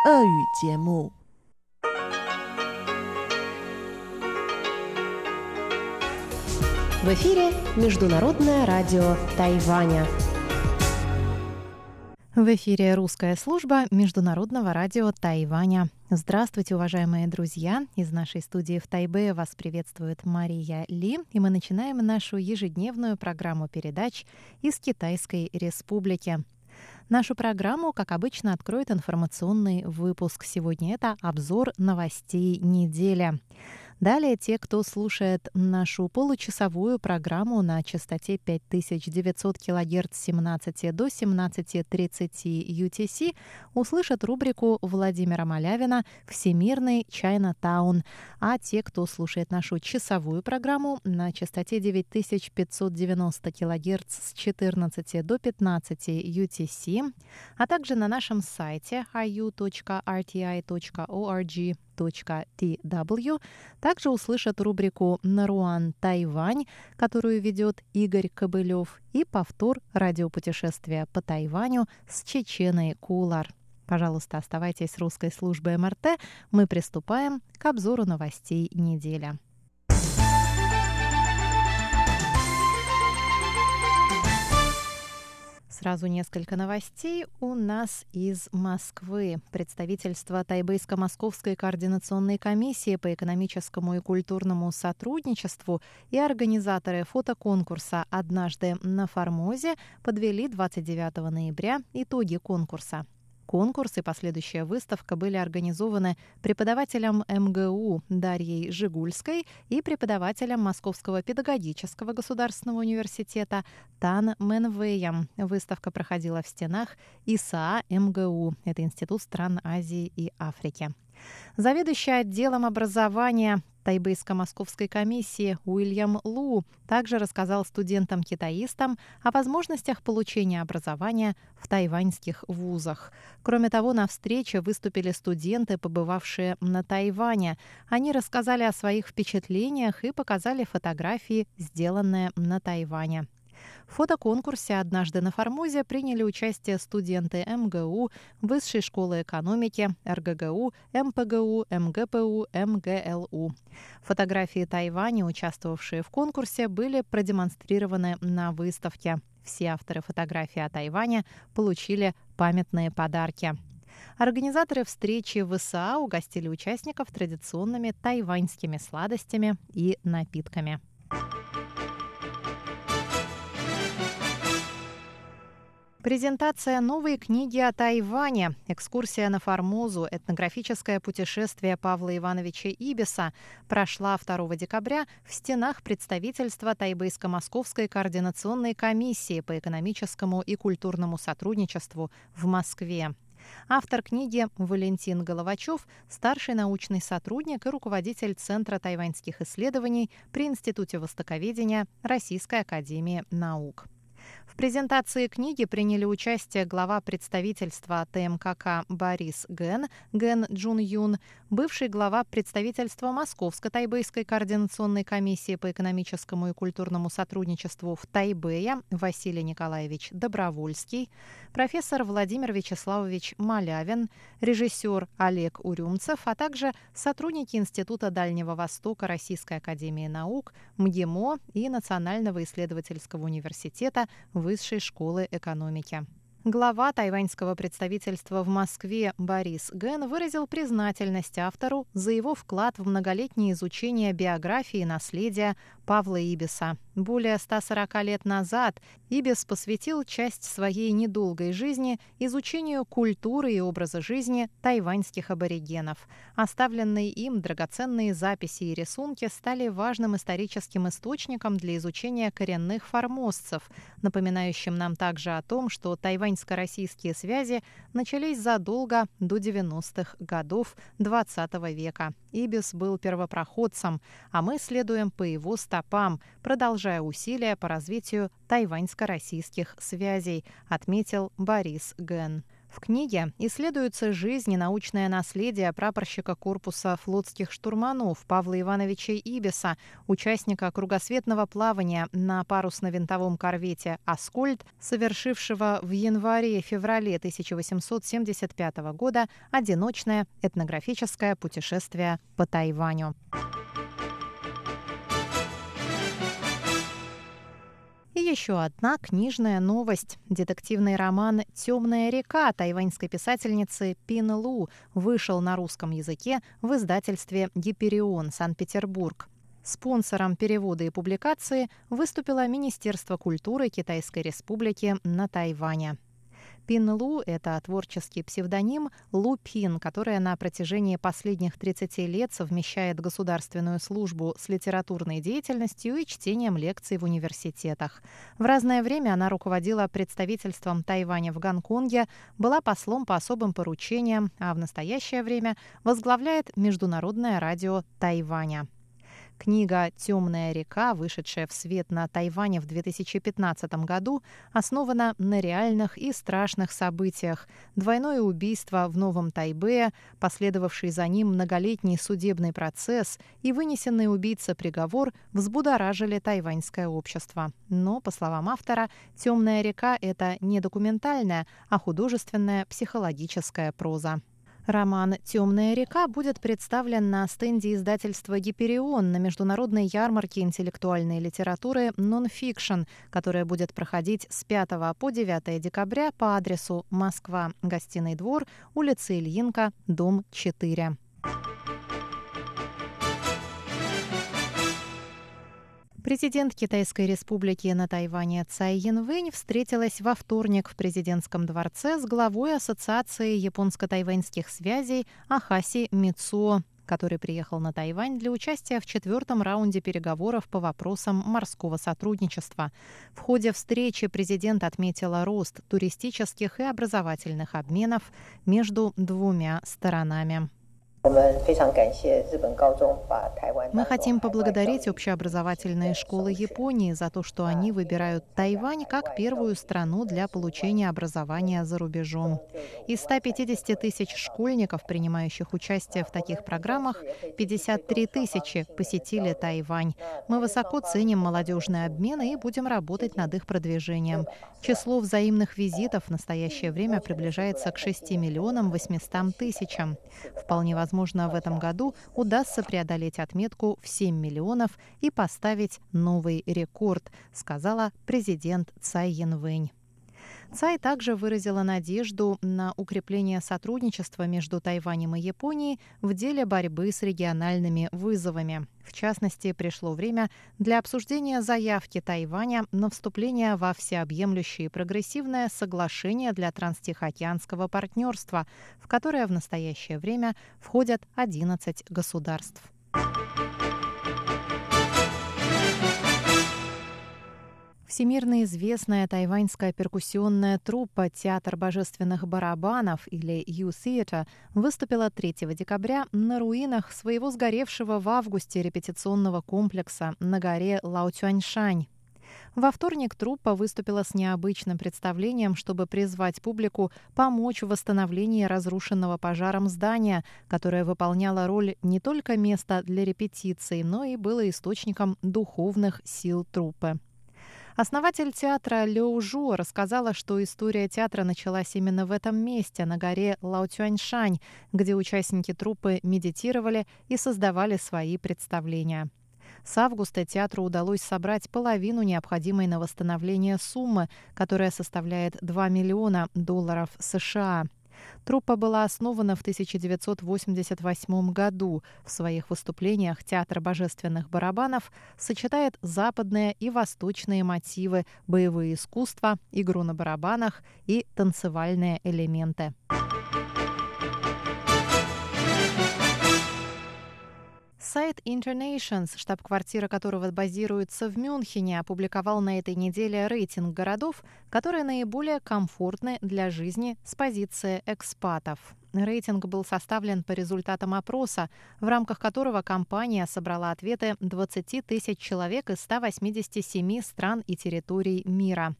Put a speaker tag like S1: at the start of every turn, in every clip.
S1: 俄语节目。
S2: В эфире Международное радио Тайваня.
S3: В эфире русская служба Международного радио Тайваня. Здравствуйте, уважаемые друзья! Из нашей студии в Тайбе вас приветствует Мария Ли, и мы начинаем нашу ежедневную программу передач из Китайской Республики. Нашу программу, как обычно, откроет информационный выпуск. Сегодня это обзор новостей недели. Далее те, кто слушает нашу получасовую программу на частоте 5900 кГц с 17 до 17.30 UTC, услышат рубрику Владимира Малявина «Всемирный Чайна-таун». А те, кто слушает нашу часовую программу на частоте 9590 кГц с 14 до 15 UTC, а также на нашем сайте iu.rti.org tw. Также услышат рубрику «Наруан Тайвань», которую ведет Игорь Кобылев, и повтор радиопутешествия по Тайваню с Чеченой Кулар. Пожалуйста, оставайтесь с русской службой МРТ. Мы приступаем к обзору новостей недели. Сразу несколько новостей у нас из Москвы. Представительство Тайбейско-Московской координационной комиссии по экономическому и культурному сотрудничеству и организаторы фотоконкурса «Однажды на Формозе» подвели 29 ноября итоги конкурса. Конкурс и последующая выставка были организованы преподавателем МГУ Дарьей Жигульской и преподавателем Московского педагогического государственного университета Тан Менвеем. Выставка проходила в стенах ИСА МГУ. Это Институт стран Азии и Африки. Заведующий отделом образования Тайбейско-московской комиссии Уильям Лу также рассказал студентам-китаистам о возможностях получения образования в тайваньских вузах. Кроме того, на встрече выступили студенты, побывавшие на Тайване. Они рассказали о своих впечатлениях и показали фотографии, сделанные на Тайване. В фотоконкурсе «Однажды на Формозе» приняли участие студенты МГУ, Высшей школы экономики, РГГУ, МПГУ, МГПУ, МГЛУ. Фотографии Тайваня, участвовавшие в конкурсе, были продемонстрированы на выставке. Все авторы фотографий о Тайване получили памятные подарки. Организаторы встречи в ИСА угостили участников традиционными тайваньскими сладостями и напитками. Презентация новой книги о Тайване, экскурсия на Формозу, этнографическое путешествие Павла Ивановича Ибиса прошла 2 декабря в стенах представительства Тайбейско-Московской координационной комиссии по экономическому и культурному сотрудничеству в Москве. Автор книги Валентин Головачев, старший научный сотрудник и руководитель Центра тайваньских исследований при Институте востоковедения Российской академии наук. В презентации книги приняли участие глава представительства ТМКК Борис Ген, Ген Джун Юн, бывший глава представительства Московско-Тайбэйской координационной комиссии по экономическому и культурному сотрудничеству в Тайбэе Василий Николаевич Добровольский, профессор Владимир Вячеславович Малявин, режиссер Олег Урюмцев, а также сотрудники Института Дальнего Востока Российской академии наук, МГИМО и Национального исследовательского университета Высшей школы экономики. Глава тайваньского представительства в Москве Борис Ген выразил признательность автору за его вклад в многолетнее изучение биографии и наследия Павла Ибиса. Более 140 лет назад Ибис посвятил часть своей недолгой жизни изучению культуры и образа жизни тайваньских аборигенов. Оставленные им драгоценные записи и рисунки стали важным историческим источником для изучения коренных формозцев, напоминающим нам также о том, что тайваньско-российские связи начались задолго до 90-х годов XX -го века. Ибис был первопроходцем, а мы следуем по его стопам, продолжая усилия по развитию тайваньско-российских связей, отметил Борис Ген. В книге исследуется жизнь и научное наследие прапорщика корпуса флотских штурманов Павла Ивановича Ибиса, участника кругосветного плавания на парусно-винтовом корвете «Аскольд», совершившего в январе-феврале 1875 года одиночное этнографическое путешествие по Тайваню. Еще одна книжная новость. Детективный роман «Темная река» тайваньской писательницы Пин Лу вышел на русском языке в издательстве «Гиперион» Санкт-Петербург. Спонсором перевода и публикации выступило Министерство культуры Китайской Республики на Тайване. Пин Лу – это творческий псевдоним Лу Пин, которая на протяжении последних 30 лет совмещает государственную службу с литературной деятельностью и чтением лекций в университетах. В разное время она руководила представительством Тайваня в Гонконге, была послом по особым поручениям, а в настоящее время возглавляет Международное радио Тайваня. Книга «Темная река», вышедшая в свет на Тайване в 2015 году, основана на реальных и страшных событиях. Двойное убийство в Новом Тайбе, последовавший за ним многолетний судебный процесс и вынесенный убийца приговор взбудоражили тайваньское общество. Но, по словам автора, «Темная река» — это не документальная, а художественная психологическая проза. Роман «Темная река» будет представлен на стенде издательства «Гиперион» на международной ярмарке интеллектуальной литературы «Нонфикшн», которая будет проходить с 5 по 9 декабря по адресу Москва, Гостиный двор, улица Ильинка, дом 4. Президент Китайской республики на Тайване Цай Инвэнь встретилась во вторник в президентском дворце с главой Ассоциации японско-тайваньских связей Охаси Мицуо который приехал на Тайвань для участия в четвертом раунде переговоров по вопросам морского сотрудничества. В ходе встречи президент отметила рост туристических и образовательных обменов между двумя сторонами. Мы хотим поблагодарить общеобразовательные школы Японии за то, что они выбирают Тайвань как первую страну для получения образования за рубежом. Из 150 тысяч школьников, принимающих участие в таких программах, 53 тысячи посетили Тайвань. Мы высоко ценим молодежные обмены и будем работать над их продвижением. Число взаимных визитов в настоящее время приближается к 6 миллионам 800 тысячам. Вполне возможно, возможно, в этом году удастся преодолеть отметку в 7 миллионов и поставить новый рекорд, сказала президент Цай Янвэнь. Цай также выразила надежду на укрепление сотрудничества между Тайванем и Японией в деле борьбы с региональными вызовами. В частности, пришло время для обсуждения заявки Тайваня на вступление во всеобъемлющее прогрессивное соглашение для транстихоокеанского партнерства, в которое в настоящее время входят 11 государств. Всемирно известная тайваньская перкуссионная труппа «Театр божественных барабанов» или «Ю-Theater» выступила 3 декабря на руинах своего сгоревшего в августе репетиционного комплекса на горе Лаотюаньшань. Во вторник труппа выступила с необычным представлением, чтобы призвать публику помочь в восстановлении разрушенного пожаром здания, которое выполняло роль не только места для репетиций, но и было источником духовных сил труппы. Основатель театра Лео Жу рассказала, что история театра началась именно в этом месте, на горе Лаотюаньшань, где участники труппы медитировали и создавали свои представления. С августа театру удалось собрать половину необходимой на восстановление суммы, которая составляет 2 миллиона долларов США. Труппа была основана в 1988 году. В своих выступлениях Театр божественных барабанов сочетает западные и восточные мотивы, боевые искусства, игру на барабанах и танцевальные элементы. Сайт Internations, штаб-квартира которого базируется в Мюнхене, опубликовал на этой неделе рейтинг городов, которые наиболее комфортны для жизни с позиции экспатов. Рейтинг был составлен по результатам опроса, в рамках которого компания собрала ответы 20 тысяч человек из 187 стран и территорий мира.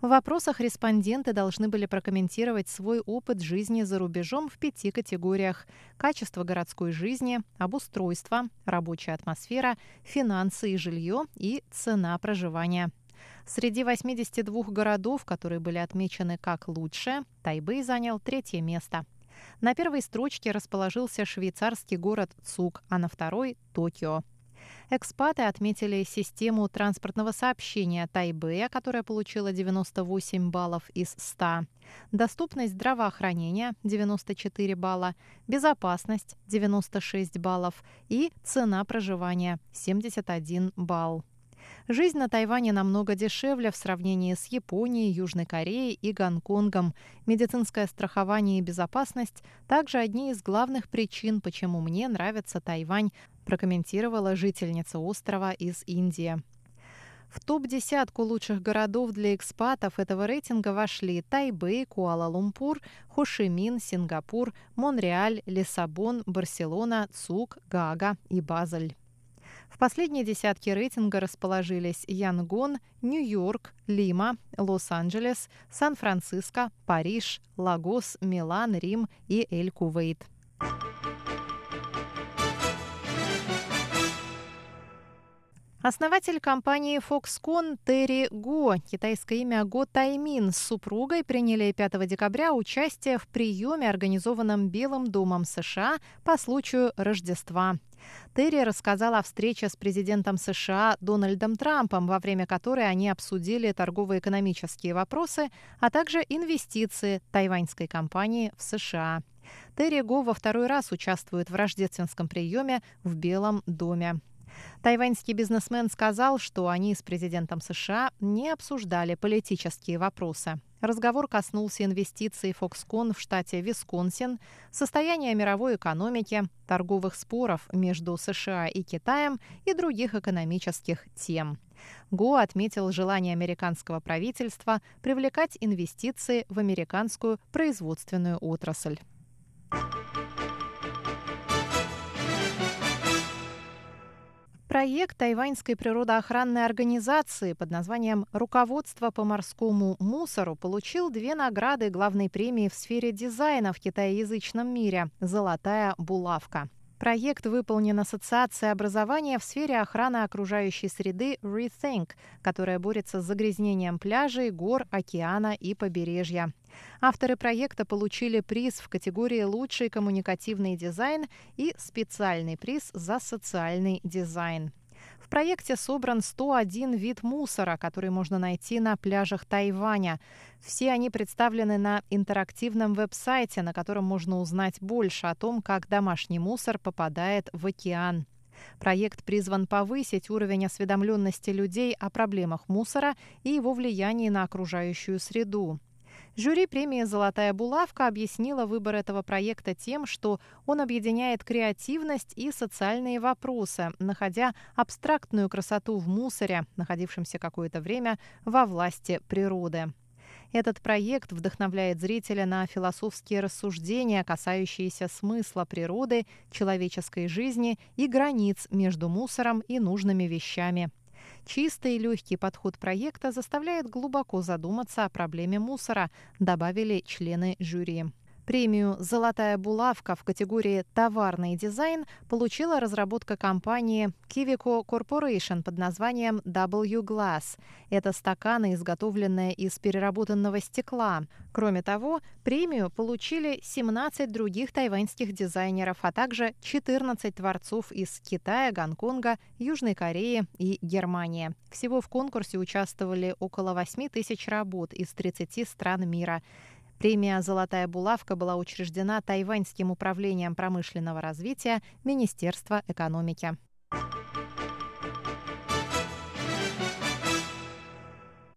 S3: В вопросах респонденты должны были прокомментировать свой опыт жизни за рубежом в пяти категориях – качество городской жизни, обустройство, рабочая атмосфера, финансы и жилье и цена проживания. Среди 82 городов, которые были отмечены как лучшие, Тайбэй занял третье место. На первой строчке расположился швейцарский город Цук, а на второй – Токио. Экспаты отметили систему транспортного сообщения Тайбэя, которая получила 98 баллов из 100, доступность здравоохранения – 94 балла, безопасность – 96 баллов и цена проживания – 71 балл. Жизнь на Тайване намного дешевле в сравнении с Японией, Южной Кореей и Гонконгом. Медицинское страхование и безопасность – также одни из главных причин, почему мне нравится Тайвань, прокомментировала жительница острова из Индии. В топ-десятку лучших городов для экспатов этого рейтинга вошли Тайбэй, Куала-Лумпур, Хошимин, Сингапур, Монреаль, Лиссабон, Барселона, Цуг, Гаага и Базель. В последней десятке рейтинга расположились Янгон, Нью-Йорк, Лима, Лос-Анджелес, Сан-Франциско, Париж, Лагос, Милан, Рим и Эль-Кувейт. Основатель компании Foxconn Терри Го, китайское имя Го Таймин, с супругой приняли 5 декабря участие в приеме, организованном Белым домом США по случаю Рождества. Терри рассказала о встрече с президентом США Дональдом Трампом, во время которой они обсудили торгово-экономические вопросы, а также инвестиции тайваньской компании в США. Терри Го во второй раз участвует в рождественском приеме в Белом доме. Тайваньский бизнесмен сказал, что они с президентом США не обсуждали политические вопросы. Разговор коснулся инвестиций Foxconn в штате Висконсин, состояния мировой экономики, торговых споров между США и Китаем и других экономических тем. Го отметил желание американского правительства привлекать инвестиции в американскую производственную отрасль. Проект тайваньской природоохранной организации под названием «Руководство по морскому мусору» получил две награды главной премии в сфере дизайна в китаеязычном мире «Золотая булавка». Проект выполнен Ассоциацией образования в сфере охраны окружающей среды Rethink, которая борется с загрязнением пляжей, гор, океана и побережья. Авторы проекта получили приз в категории «Лучший коммуникативный дизайн» и специальный приз за социальный дизайн. В проекте собран 101 вид мусора, который можно найти на пляжах Тайваня. Все они представлены на интерактивном веб-сайте, на котором можно узнать больше о том, как домашний мусор попадает в океан. Проект призван повысить уровень осведомленности людей о проблемах мусора и его влиянии на окружающую среду. Жюри премии «Золотая булавка» объяснила выбор этого проекта тем, что он объединяет креативность и социальные вопросы, находя абстрактную красоту в мусоре, находившемся какое-то время во власти природы. Этот проект вдохновляет зрителя на философские рассуждения, касающиеся смысла природы, человеческой жизни и границ между мусором и нужными вещами. Чистый и легкий подход проекта заставляет глубоко задуматься о проблеме мусора, добавили члены жюри. Премию «Золотая булавка» в категории «Товарный дизайн» получила разработка компании Kivico Corporation под названием W Glass. Это стаканы, изготовленные из переработанного стекла. Кроме того, премию получили 17 других тайваньских дизайнеров, а также 14 творцов из Китая, Гонконга, Южной Кореи и Германии. Всего в конкурсе участвовали около 8 тысяч работ из 30 стран мира. Премия «Золотая булавка» была учреждена Тайваньским управлением промышленного развития Министерства экономики.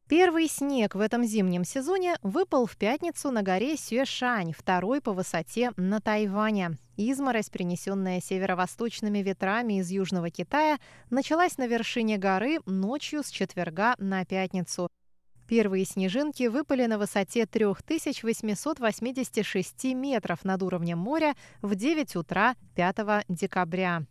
S3: Первый снег в этом зимнем сезоне выпал в пятницу на горе Сюэшань, второй по высоте на Тайване. Изморозь, принесенная северо-восточными ветрами из Южного Китая, началась на вершине горы ночью с четверга на пятницу. Первые снежинки выпали на высоте 3886 метров над уровнем моря в 9 утра 5 декабря.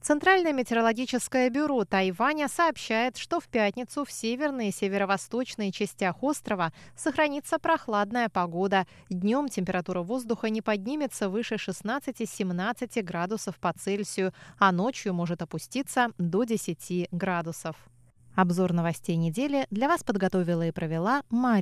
S3: Центральное метеорологическое бюро Тайваня сообщает, что в пятницу в северной и северо-восточной частях острова сохранится прохладная погода. Днем температура воздуха не поднимется выше 16-17 градусов по Цельсию, а ночью может опуститься до 10 градусов. Обзор новостей недели для вас подготовила и провела Мария.